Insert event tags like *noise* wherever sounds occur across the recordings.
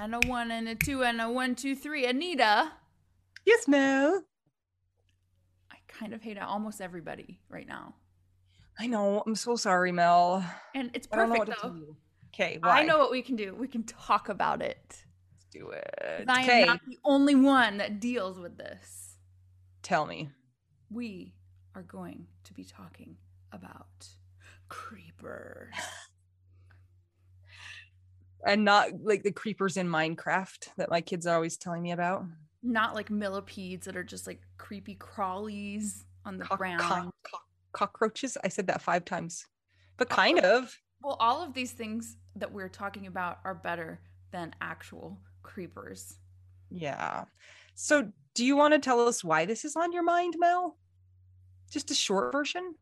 And a one and a two and a one, two, three. Anita. Yes, Mel. I kind of hate almost everybody right now. I know. I'm so sorry, Mel. And it's I don't know perfect though. Okay, I know what we can do. We can talk about it. Let's do it. I Okay, am not the only one that deals with this. tell me. We are going to be talking about creepers. *laughs* And not like the creepers in Minecraft that my kids are always telling me about. Not like millipedes that are just like creepy crawlies on the Cock- ground. cock- cock- cockroaches. I said that five times, but kind of. Well, all of these things that we're talking about are better than actual creepers. Yeah. So, do you want to tell us why this is on your mind, Mel? Just a short version?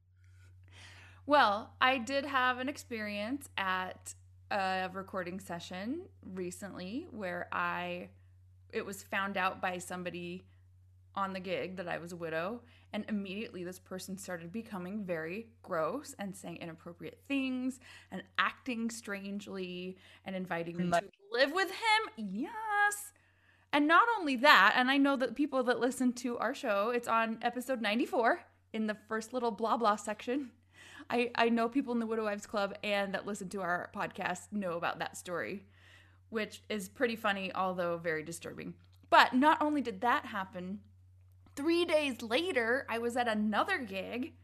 Well, I did have an experience at a recording session recently where I it was found out by somebody on the gig that I was a widow and immediately this person started becoming very gross and saying inappropriate things and acting strangely and inviting me to live with him. Yes. And not only that, and I know that people that listen to our show, it's on episode 94 in the first little blah blah section. I, I know people in the Widow Wives Club and that listen to our podcast know about that story, which is pretty funny, although very disturbing. But not only did that happen, three days later, I was at another gig,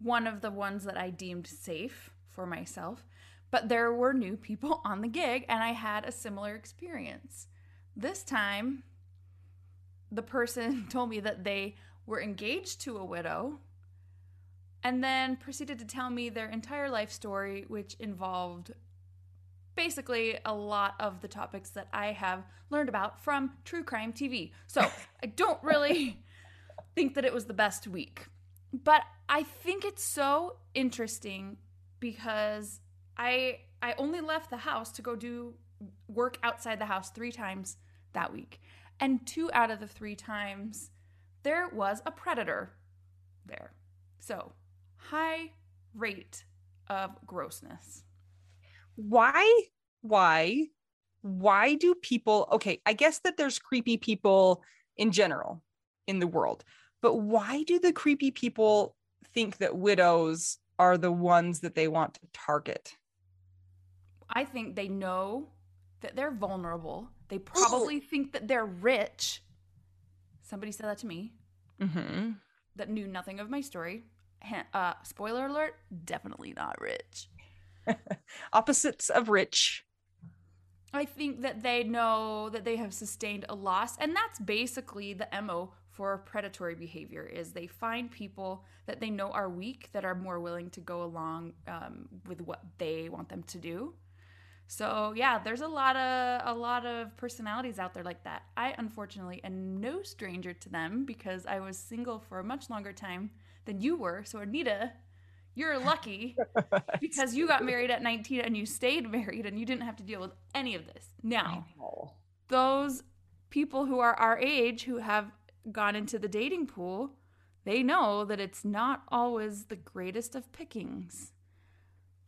one of the ones that I deemed safe for myself, but there were new people *laughs* on the gig and I had a similar experience. This time, the person *laughs* told me that they were engaged to a widow and then proceeded to tell me their entire life story, which involved basically a lot of the topics that I have learned about from true crime TV. So *laughs* I don't really think that it was the best week. But I think it's so interesting because I I only left the house to go do work outside the house 3 times that week. And two out of the 3 times there was a predator there. So, high rate of grossness. Why? Why why do people okay i guess that there's creepy people in general in the world but why do the creepy people think that widows are the ones that they want to target I think they know that they're vulnerable. They probably think that they're rich. Somebody said that to me mm-hmm. that knew nothing of my story. Uh, spoiler alert, definitely not rich. *laughs* opposites of rich I think that they know that they have sustained a loss, and that's basically the MO for predatory behavior is they find people that they know are weak that are more willing to go along um, with what they want them to do. So yeah, there's a lot of a lot of personalities out there like that. I unfortunately am no stranger to them because I was single for a much longer time than you were. So Anita, you're lucky *laughs* *laughs* because you got married at 19 and you stayed *laughs* married and you didn't have to deal with any of this. Now, those people who are our age who have gone into the dating pool, they know that it's not always the greatest of pickings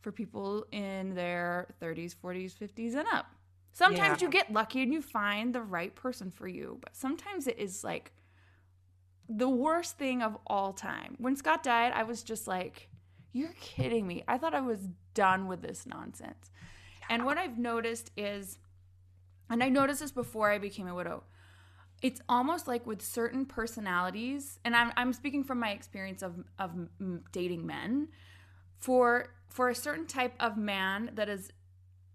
for people in their 30s, 40s, 50s, and up. Sometimes Yeah. you get lucky and you find the right person for you, but sometimes it is like the worst thing of all time. When Scott died, I was just like, you're kidding me. I thought I was done with this nonsense. And what I've noticed is, and I noticed this before I became a widow, it's almost like with certain personalities, and I'm, I'm speaking from my experience of, of dating men, for for a certain type of man that is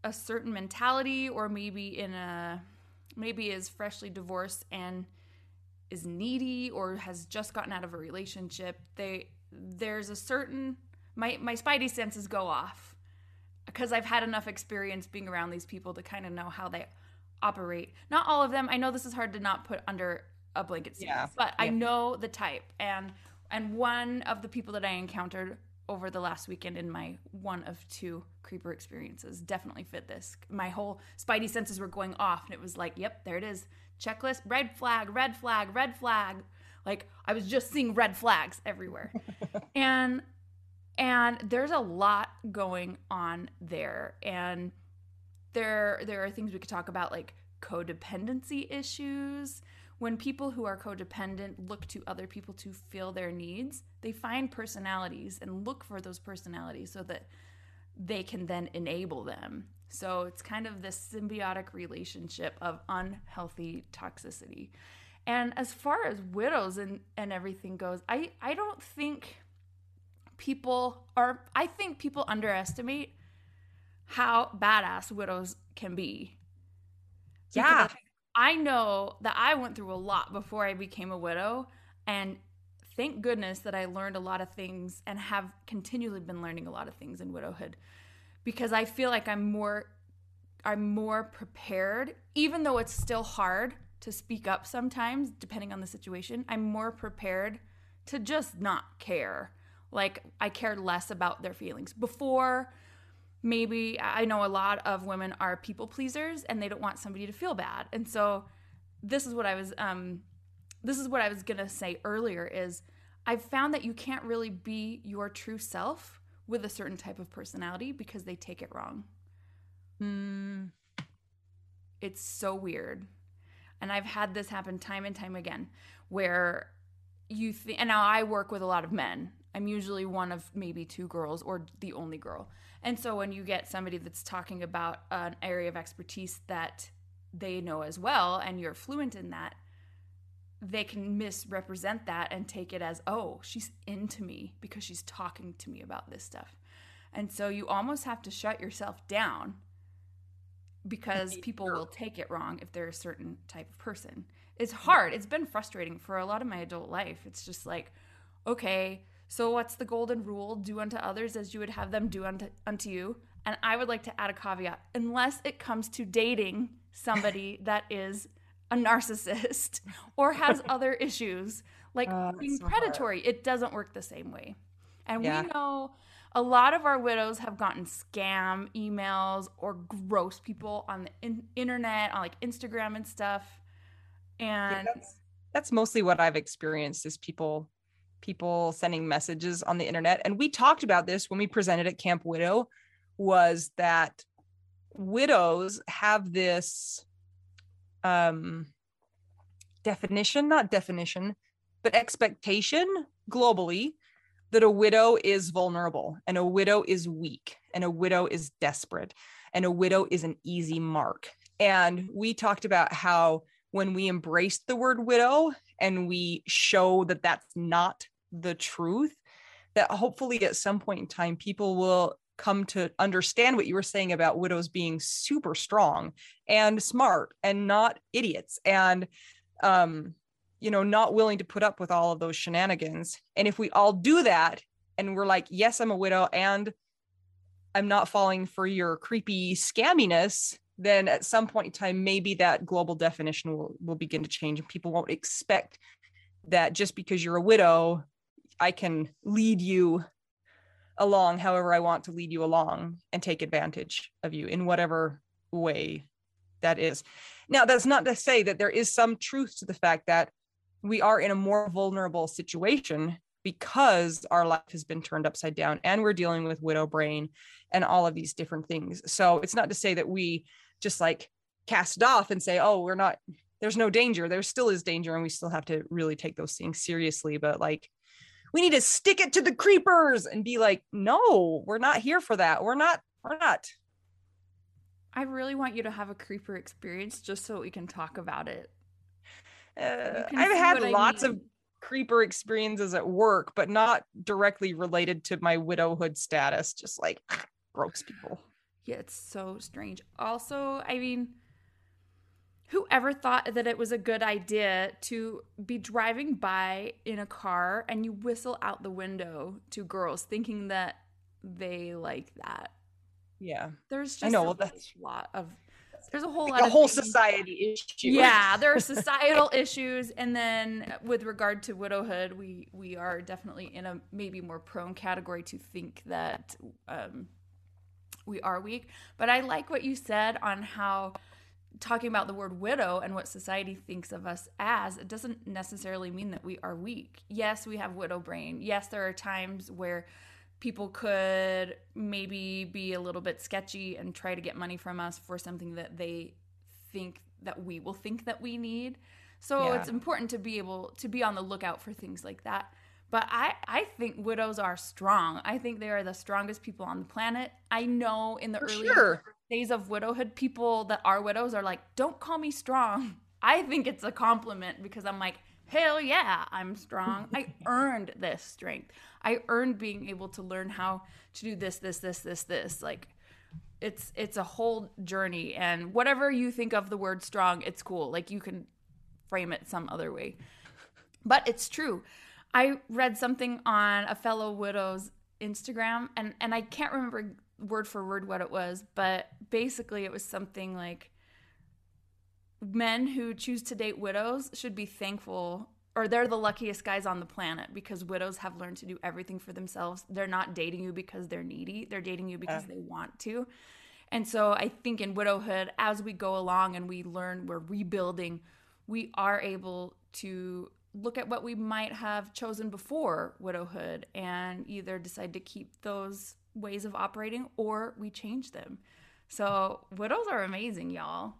a certain mentality or maybe in a maybe is freshly divorced and is needy or has just gotten out of a relationship they there's a certain my my spidey senses go off because I've had enough experience being around these people to kind of know how they operate. Not all of them. I know this is hard to not put under a blanket series, Yeah. but I know the type. And and one of the people that I encountered over the last weekend in my one of two creeper experiences definitely fit this. My whole spidey senses were going off and it was like, yep, there it is. Checklist, red flag, red flag, red flag. Like I was just seeing red flags everywhere. *laughs* and and there's a lot going on there and there there are things we could talk about like codependency issues when people who are codependent look to other people to fill their needs they find personalities and look for those personalities so that they can then enable them. So it's kind of this symbiotic relationship of unhealthy toxicity. And as far as widows and, and everything goes i i don't think people are i think people underestimate how badass widows can be. Yeah. Because I know that I went through a lot before I became a widow. And thank goodness that I learned a lot of things and have continually been learning a lot of things in widowhood because I feel like I'm more I'm more prepared even though it's still hard to speak up sometimes depending on the situation. I'm more prepared to just not care. Like I cared less about their feelings. Before maybe I know a lot of women are people pleasers and they don't want somebody to feel bad. And so this is what I was um this is what I was going to say earlier is I've found that you can't really be your true self with a certain type of personality because they take it wrong. Hmm. It's so weird. And I've had this happen time and time again where you think, and now I work with a lot of men. I'm usually one of maybe two girls or the only girl. And so when you get somebody that's talking about an area of expertise that they know as well and you're fluent in that, they can misrepresent that and take it as, oh, she's into me because she's talking to me about this stuff. And so you almost have to shut yourself down because people will take it wrong if they're a certain type of person. It's hard. It's been frustrating for a lot of my adult life. It's just like, okay, so what's the golden rule? Do unto others as you would have them do unto, unto you. And I would like to add a caveat unless it comes to dating somebody *laughs* that is a narcissist *laughs* or has *laughs* other issues, like Oh, being so hard. predatory, it doesn't work the same way. And Yeah. we know a lot of our widows have gotten scam emails or gross people on the in- internet, on like Instagram and stuff. Yeah, And that's, that's mostly what I've experienced is people people sending messages on the internet. And we talked about this when we presented at Camp Widow was that widows have this um definition, not definition, but expectation globally that a widow is vulnerable and a widow is weak and a widow is desperate and a widow is an easy mark. And we talked about how when we embrace the word widow and we show that that's not the truth, that hopefully at some point in time, people will come to understand what you were saying about widows being super strong and smart and not idiots and um you know not willing to put up with all of those shenanigans. And if we all do that and we're like yes i'm a widow and i'm not falling for your creepy scamminess then at some point in time maybe that global definition will, will begin to change and people won't expect that just because you're a widow i can lead you along however I want to lead you along and take advantage of you in whatever way that is. Now, that's not to say that there is some truth to the fact that we are in a more vulnerable situation because our life has been turned upside down and we're dealing with widow brain and all of these different things. So it's not to say that we just like cast off and say, oh, we're not, there's no danger. There still is danger and we still have to really take those things seriously. But like, we need to stick it to the creepers and be like, no, we're not here for that. We're not, we're not. I really want you to have a creeper experience just so we can talk about it. Uh, I've had lots I mean. of creeper experiences at work, but not directly related to my widowhood status. Just like *sighs* gross people. *sighs* Yeah, it's so strange. Also, I mean, whoever thought that it was a good idea to be driving by in a car and you whistle out the window to girls thinking that they like that? Yeah. There's just I know, a well, that's... lot of there's a whole like lot a whole society issue. Yeah there are societal issues and then with regard to widowhood we we are definitely in a maybe more prone category to think that um, we are weak. But i like what you said on how talking about the word widow and what society thinks of us as, it doesn't necessarily mean that we are weak. Yes, we have widow brain. Yes, there are times where people could maybe be a little bit sketchy and try to get money from us for something that they think that we will think that we need. So yeah. it's important to be able to be on the lookout for things like that. But I, I think widows are strong. I think they are the strongest people on the planet. I know in the early sure days of widowhood, people that are widows are like, don't call me strong. *laughs* I think it's a compliment because I'm like, hell yeah, I'm strong. I *laughs* earned this strength. I earned being able to learn how to do this, this, this, this, this. Like, it's it's a whole journey and whatever you think of the word strong it's cool like you can frame it some other way but it's true i read something on a fellow widow's instagram and and i can't remember word for word what it was, but basically it was something like men who choose to date widows should be thankful or they're the luckiest guys on the planet because widows have learned to do everything for themselves. They're not dating you because they're needy, they're dating you because they want to. And so I think in widowhood, as we go along and we learn, we're rebuilding, we are able to look at what we might have chosen before widowhood and either decide to keep those ways of operating or we change them. So widows are amazing, y'all.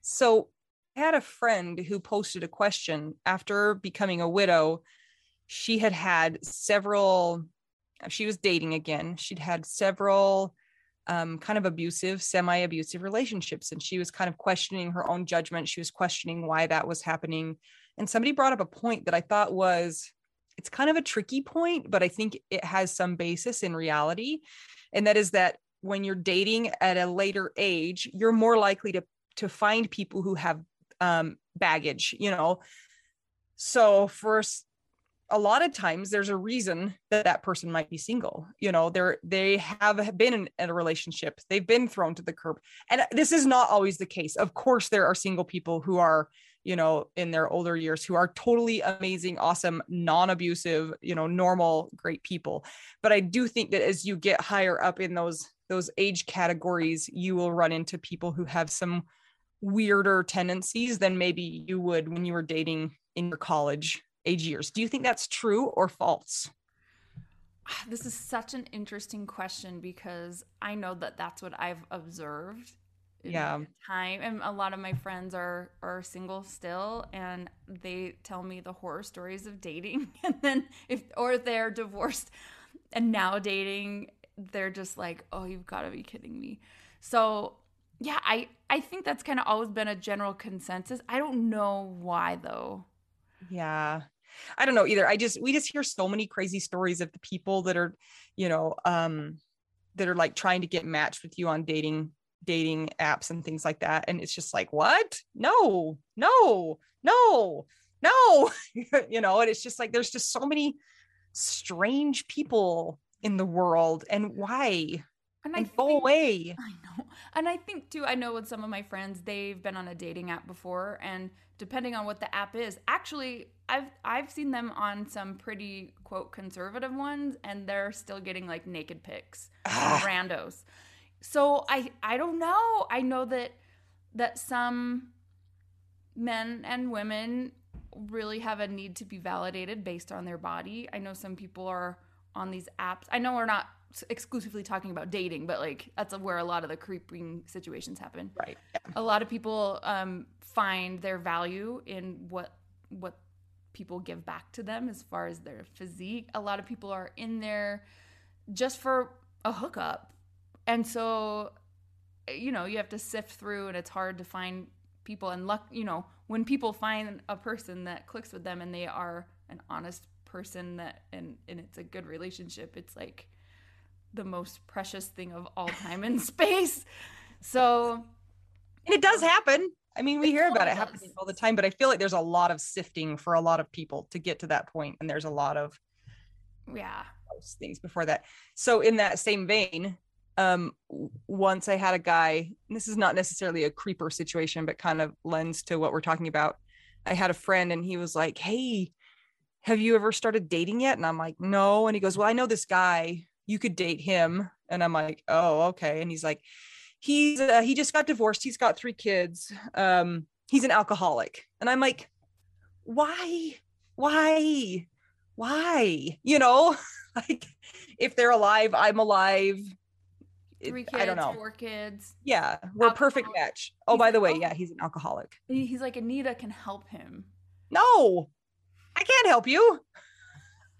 So I had a friend who posted a question after becoming a widow. She had had several, she was dating again. She'd had several um, kind of abusive, semi abusive relationships. And she was kind of questioning her own judgment. She was questioning why that was happening. And somebody brought up a point that I thought was it's kind of a tricky point, but I think it has some basis in reality. And that is that when you're dating at a later age, you're more likely to to find people who have um, baggage, you know. So for a lot of times there's a reason that that person might be single you know they're they have been in, in, a relationship they've been thrown to the curb and this is not always the case of course there are single people who are you know, in their older years who are totally amazing, awesome, non abusive, you know, normal, great people. But I do think that as you get higher up in those those age categories, you will run into people who have some weirder tendencies than maybe you would when you were dating in your college age years. Do you think that's true or false? Ah, this is such an interesting question because I know that that's what I've observed. Yeah. Time and a lot of my friends are are single still and they tell me the horror stories of dating *laughs* and then if or they're divorced and now dating they're just like, "Oh, you've got to be kidding me." So, yeah, I I think that's kind of always been a general consensus. I don't know why though. Yeah. I don't know either. I just we just hear so many crazy stories of the people that are, you know, um that are like trying to get matched with you on dating dating apps and things like that and it's just like, "What? No. No. No. No." *laughs* you know, and it's just like there's just so many strange people in the world and why? And I go think- away. I know. And I think too, I know with some of my friends, they've been on a dating app before and depending on what the app is, actually I've I've seen them on some pretty quote conservative ones and they're still getting like naked pics Ah. randos. So I I don't know. I know that that some men and women really have a need to be validated based on their body. I know some people are on these apps. I know we're not exclusively talking about dating, but like that's where a lot of the creeping situations happen. Right. A lot of people um, find their value in what what people give back to them as far as their physique. A lot of people are in there just for a hookup, and so eh, you know you have to sift through, and it's hard to find people. And luck, you know, when people find a person that clicks with them and they are an honest person that and and it's a good relationship, it's like the most precious thing of all time and *laughs* space. So And it does um, happen. I mean, we hear about it happening all the time, but I feel like there's a lot of sifting for a lot of people to get to that point, and there's a lot of yeah, things before that. So, in that same vein, um, once I had a guy. This is not necessarily a creeper situation, but kind of lends to what we're talking about. I had a friend, and he was like, "Hey, have you ever started dating yet?" And I'm like, "No." And he goes, "Well, I know this guy. You could date him." And I'm like, "Oh, okay." And he's like, he's uh, he just got divorced he's got three kids um he's an alcoholic and i'm like why why why you know *laughs* like if they're alive i'm alive three kids, i don't know. four kids. yeah we're a perfect match. Oh He's by the way al- yeah he's an alcoholic. He's like Anita can help him. no i can't help you.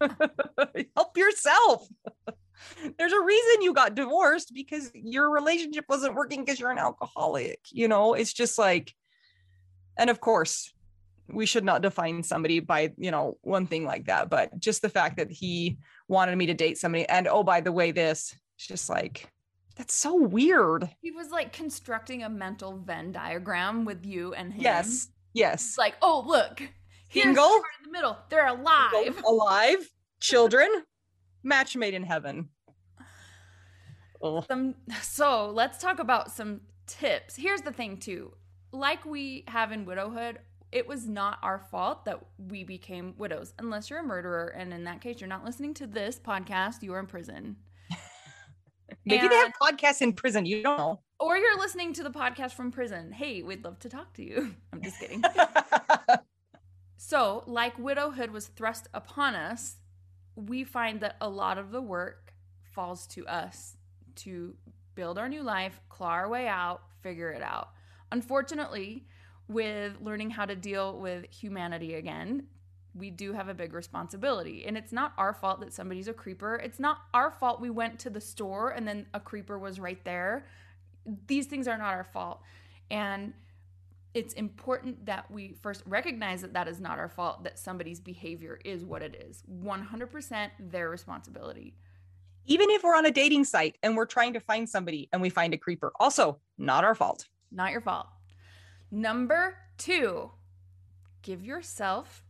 *laughs* Help yourself. There's a reason you got divorced because your relationship wasn't working because you're an alcoholic you know? It's just like and of course we should not define somebody by you know one thing like that but just the fact that he wanted me to date somebody and oh by the way this it's just like that's so weird He was like constructing a mental Venn diagram with you and him. yes yes It's like, oh look, Single? in the middle. They're alive. alive children match made in heaven oh Some so let's talk about some tips. Here's the thing too. Like we have in widowhood, it was not our fault that we became widows unless you're a murderer and in that case you're not listening to this podcast, you are in prison. Maybe they have podcasts in prison you don't know Or you're listening to the podcast from prison. Hey, we'd love to talk to you. *laughs* I'm just kidding. *laughs* So, like widowhood was thrust upon us, we find that a lot of the work falls to us to build our new life, claw our way out, figure it out. Unfortunately, with learning how to deal with humanity again, we do have a big responsibility. And it's not our fault that somebody's a creeper. It's not our fault we went to the store and then a creeper was right there. These things are not our fault. And it's important that we first recognize that that is not our fault, that somebody's behavior is what it is. 100% their responsibility. even if we're on a dating site and we're trying to find somebody and we find a creeper also not our fault Not your fault. Number two, give yourself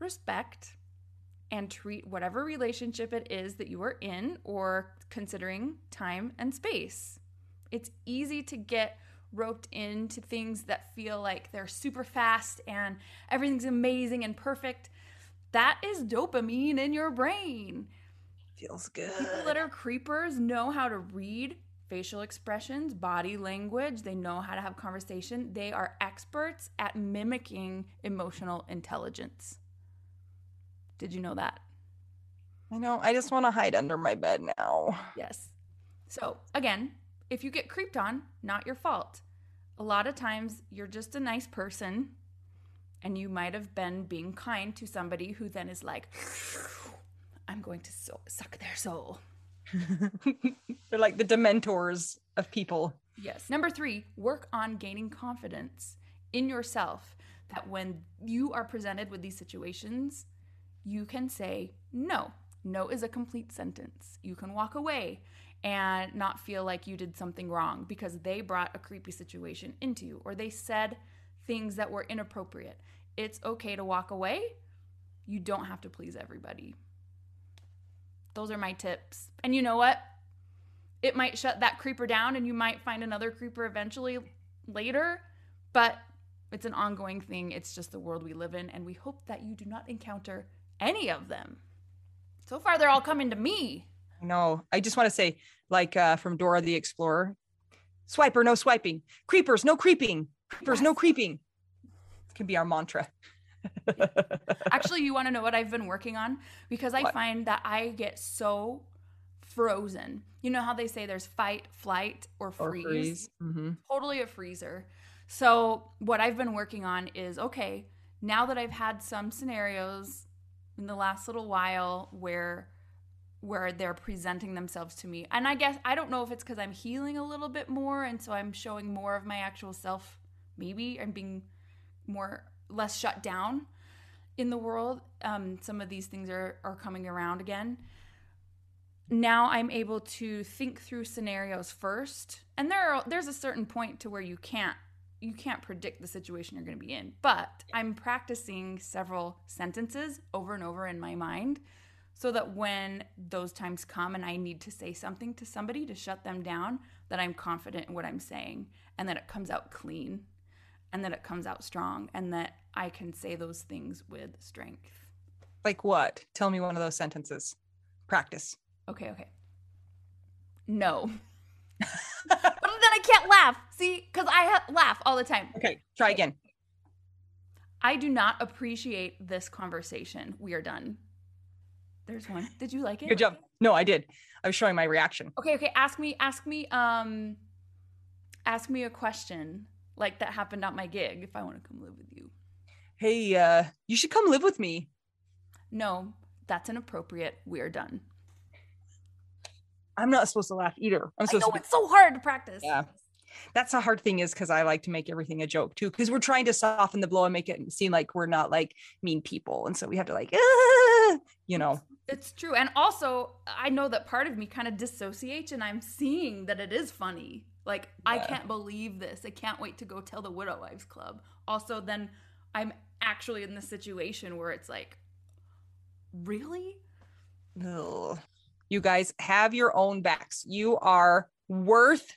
respect and treat whatever relationship it is that you are in or considering time and space. It's easy to get roped into things that feel like they're super fast and everything's amazing and perfect. That is dopamine in your brain. feels good People that are creepers know how to read facial expressions, body language. They know how to have conversation. They are experts at mimicking emotional intelligence. Did you know that? I know. I just want to hide under my bed now. Yes. So, again, if you get creeped on, not your fault. A lot of times you're just a nice person and you might have been being kind to somebody who then is like, I'm going to so- suck their soul. *laughs* They're like the dementors of people. Yes. Number three, work on gaining confidence in yourself that when you are presented with these situations, you can say no. No is a complete sentence. You can walk away and not feel like you did something wrong because they brought a creepy situation into you or they said things that were inappropriate. It's okay to walk away. You don't have to please everybody. Those are my tips. And you know what? It might shut that creeper down and you might find another creeper eventually later, but it's an ongoing thing. It's just the world we live in, and we hope that you do not encounter any of them. So far, they're all coming to me. No, I just want to say, like uh, from Dora the Explorer, swiper, no swiping. Creepers, no creeping. Creepers, no creeping. It can be our mantra. *laughs* Actually, you want to know what I've been working on? Because I What? find that I get so frozen. You know how they say there's fight, flight, or or freeze? freeze. Mhm. totally a freezer. So, what I've been working on is okay, now that I've had some scenarios in the last little while where where they're presenting themselves to me. And I guess I don't know if it's cuz I'm healing a little bit more and so I'm showing more of my actual self maybe I'm being more less shut down in the world. Um, some of these things are are coming around again now I'm able to think through scenarios first. And there are, there's a certain point to where you can't you can't predict the situation you're going to be in. But I'm practicing several sentences over and over in my mind so that when those times come and I need to say something to somebody to shut them down, that I'm confident in what I'm saying and that it comes out clean and that it comes out strong and that I can say those things with strength. Like what? Tell me one of those sentences. Practice. Okay, okay. No. *laughs* but then I can't laugh. See, because I ha- laugh all the time. Okay, try again. I do not appreciate this conversation. We are done. There's one. Did you like it? Good job. No, I did. I was showing my reaction. Okay, okay. Ask me, ask me, um, ask me a question like that happened at my gig if I want to come live with you. Hey, uh, you should come live with me. No, that's inappropriate. We are done. I'm not supposed to laugh either. I'm I know to be it's so hard to practice. Yeah. That's a hard thing is because I like to make everything a joke too, because we're trying to soften the blow and make it seem like we're not like mean people. And so we have to like, "Ah," you know, It's true. And also, I know that part of me kind of dissociates and I'm seeing that it is funny. Like, I can't believe this. I can't wait to go tell the Widow Wives Club. Also, then I'm actually in the situation where it's like, really? ugh. You guys have your own backs. You are worth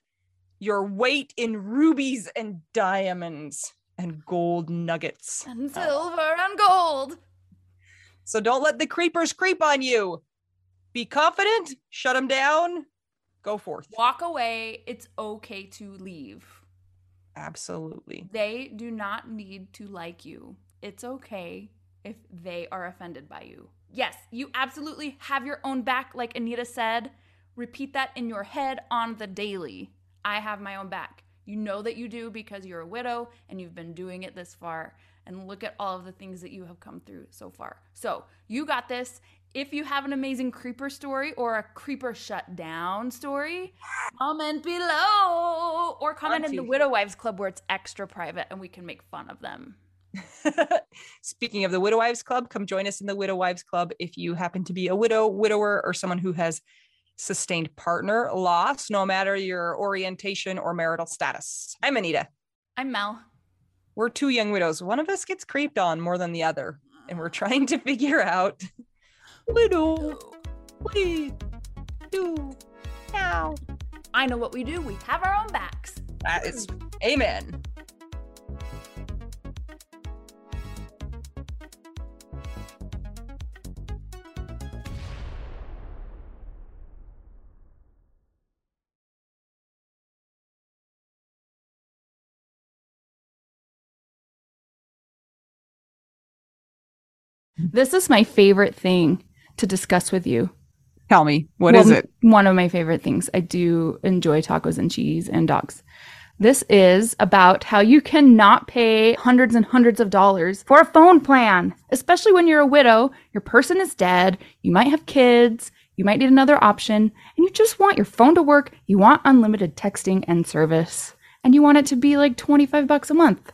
your weight in rubies and diamonds and gold nuggets. And silver and gold. So don't let the creepers creep on you. Be confident, shut them down, go forth. Walk away. It's okay to leave. Absolutely. They do not need to like you. It's okay if they are offended by you. Yes, you absolutely have your own back, like Anita said. Repeat that in your head on the daily. I have my own back. You know that you do because you're a widow and you've been doing it this far. And look at all of the things that you have come through so far. So, you got this. If you have an amazing creeper story or a creeper shut down story, comment below or comment in the. Widow Wives Club where it's extra private and we can make fun of them. *laughs* Speaking of the Widow Wives Club, come join us in the Widow Wives Club if you happen to be a widow, widower, or someone who has sustained partner loss, no matter your orientation or marital status. I'm Anita. I'm Mel. We're two young widows. One of us gets creeped on more than the other, and we're trying to figure out *laughs* widow, what do you do now? I know what we do. We have our own backs. That is amen. This is my favorite thing to discuss with you. Tell me, what is Well, it? One of my favorite things. I do enjoy tacos and cheese and dogs. This is about how you cannot pay hundreds and hundreds of dollars for a phone plan, especially when you're a widow, your person is dead, you might have kids, you might need another option, and you just want your phone to work, you want unlimited texting and service, and you want it to be like 25 bucks a month.